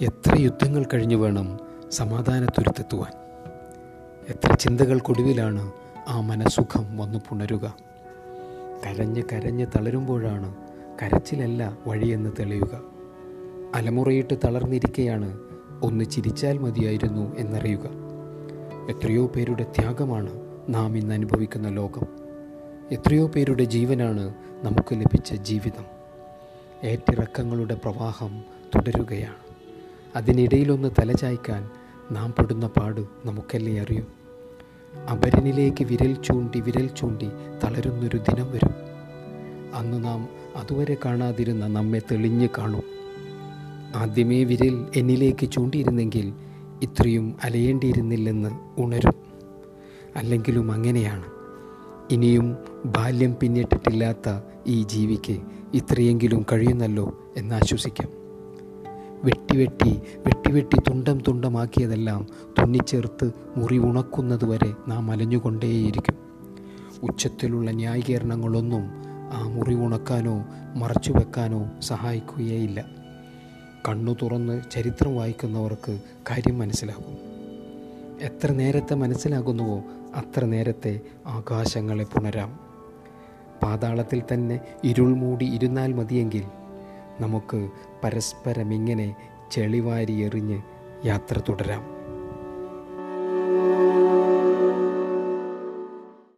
എത്ര യുദ്ധങ്ങൾ കഴിഞ്ഞു വേണം സമാധാനത്തുരുത്തെത്തുവാൻ? എത്ര ചിന്തകൾക്കൊടുവിലാണ് ആ മനസുഖം വന്നു പുണരുക? കരഞ്ഞ് കരഞ്ഞ് തളരുമ്പോഴാണ് കരച്ചിലല്ല വഴിയെന്ന് തെളിയുക. അലമുറയിട്ട് തളർന്നിരിക്കെയാണ് ഒന്ന് ചിരിച്ചാൽ മതിയായിരുന്നു എന്നറിയുക. എത്രയോ പേരുടെ ത്യാഗമാണ് നാം ഇന്ന് അനുഭവിക്കുന്ന ലോകം. എത്രയോ പേരുടെ ജീവനാണ് നമുക്ക് ലഭിച്ച ജീവിതം. ഏറ്റിറക്കങ്ങളുടെ പ്രവാഹം തുടരുകയാണ്. അതിനിടയിലൊന്ന് തലചായ്ക്കാൻ നാം പെടുന്ന പാട് നമുക്കല്ലേ അറിയൂ? അപരനിലേക്ക് വിരൽ ചൂണ്ടി വിരൽ ചൂണ്ടി തളരുന്നൊരു ദിനം വരും. അന്ന് നാം അതുവരെ കാണാതിരുന്ന നമ്മെ തെളിഞ്ഞ് കാണും. ആദ്യമേ വിരൽ എന്നിലേക്ക് ചൂണ്ടിയിരുന്നെങ്കിൽ ഇത്രയും അലയേണ്ടിയിരുന്നില്ലെന്ന് ഉണരും. അല്ലെങ്കിലും അങ്ങനെയാണ്. ഇനിയും ബാല്യം പിന്നിട്ടിട്ടില്ലാത്ത ഈ ജീവിക്ക് ഇത്രയെങ്കിലും കഴിയുന്നല്ലോ എന്നാശ്വസിക്കാം. വെട്ടിവെട്ടി വെട്ടി തുണ്ടം തുണ്ടമാക്കിയതെല്ലാം തുന്നിച്ചേർത്ത് മുറി ഉണക്കുന്നത് വരെ നാം അലഞ്ഞുകൊണ്ടേയിരിക്കും. ഉച്ചത്തിലുള്ള ന്യായീകരണങ്ങളൊന്നും ആ മുറി ഉണക്കാനോ മറച്ചു വെക്കാനോ സഹായിക്കുകയേയില്ല. കണ്ണു തുറന്ന് ചരിത്രം വായിക്കുന്നവർക്ക് കാര്യം മനസ്സിലാകും. എത്ര നേരത്തെ മനസ്സിലാകുന്നുവോ അത്ര നേരത്തെ ആകാശങ്ങളെ പുണരാം. പാതാളത്തിൽ തന്നെ ഇരുൾ മൂടി ഇരുന്നാൽ മതിയെങ്കിൽ നമുക്ക് പരസ്പരം ഇങ്ങനെ ചെളിവാരി എറിഞ്ഞ് യാത്ര തുടരാം.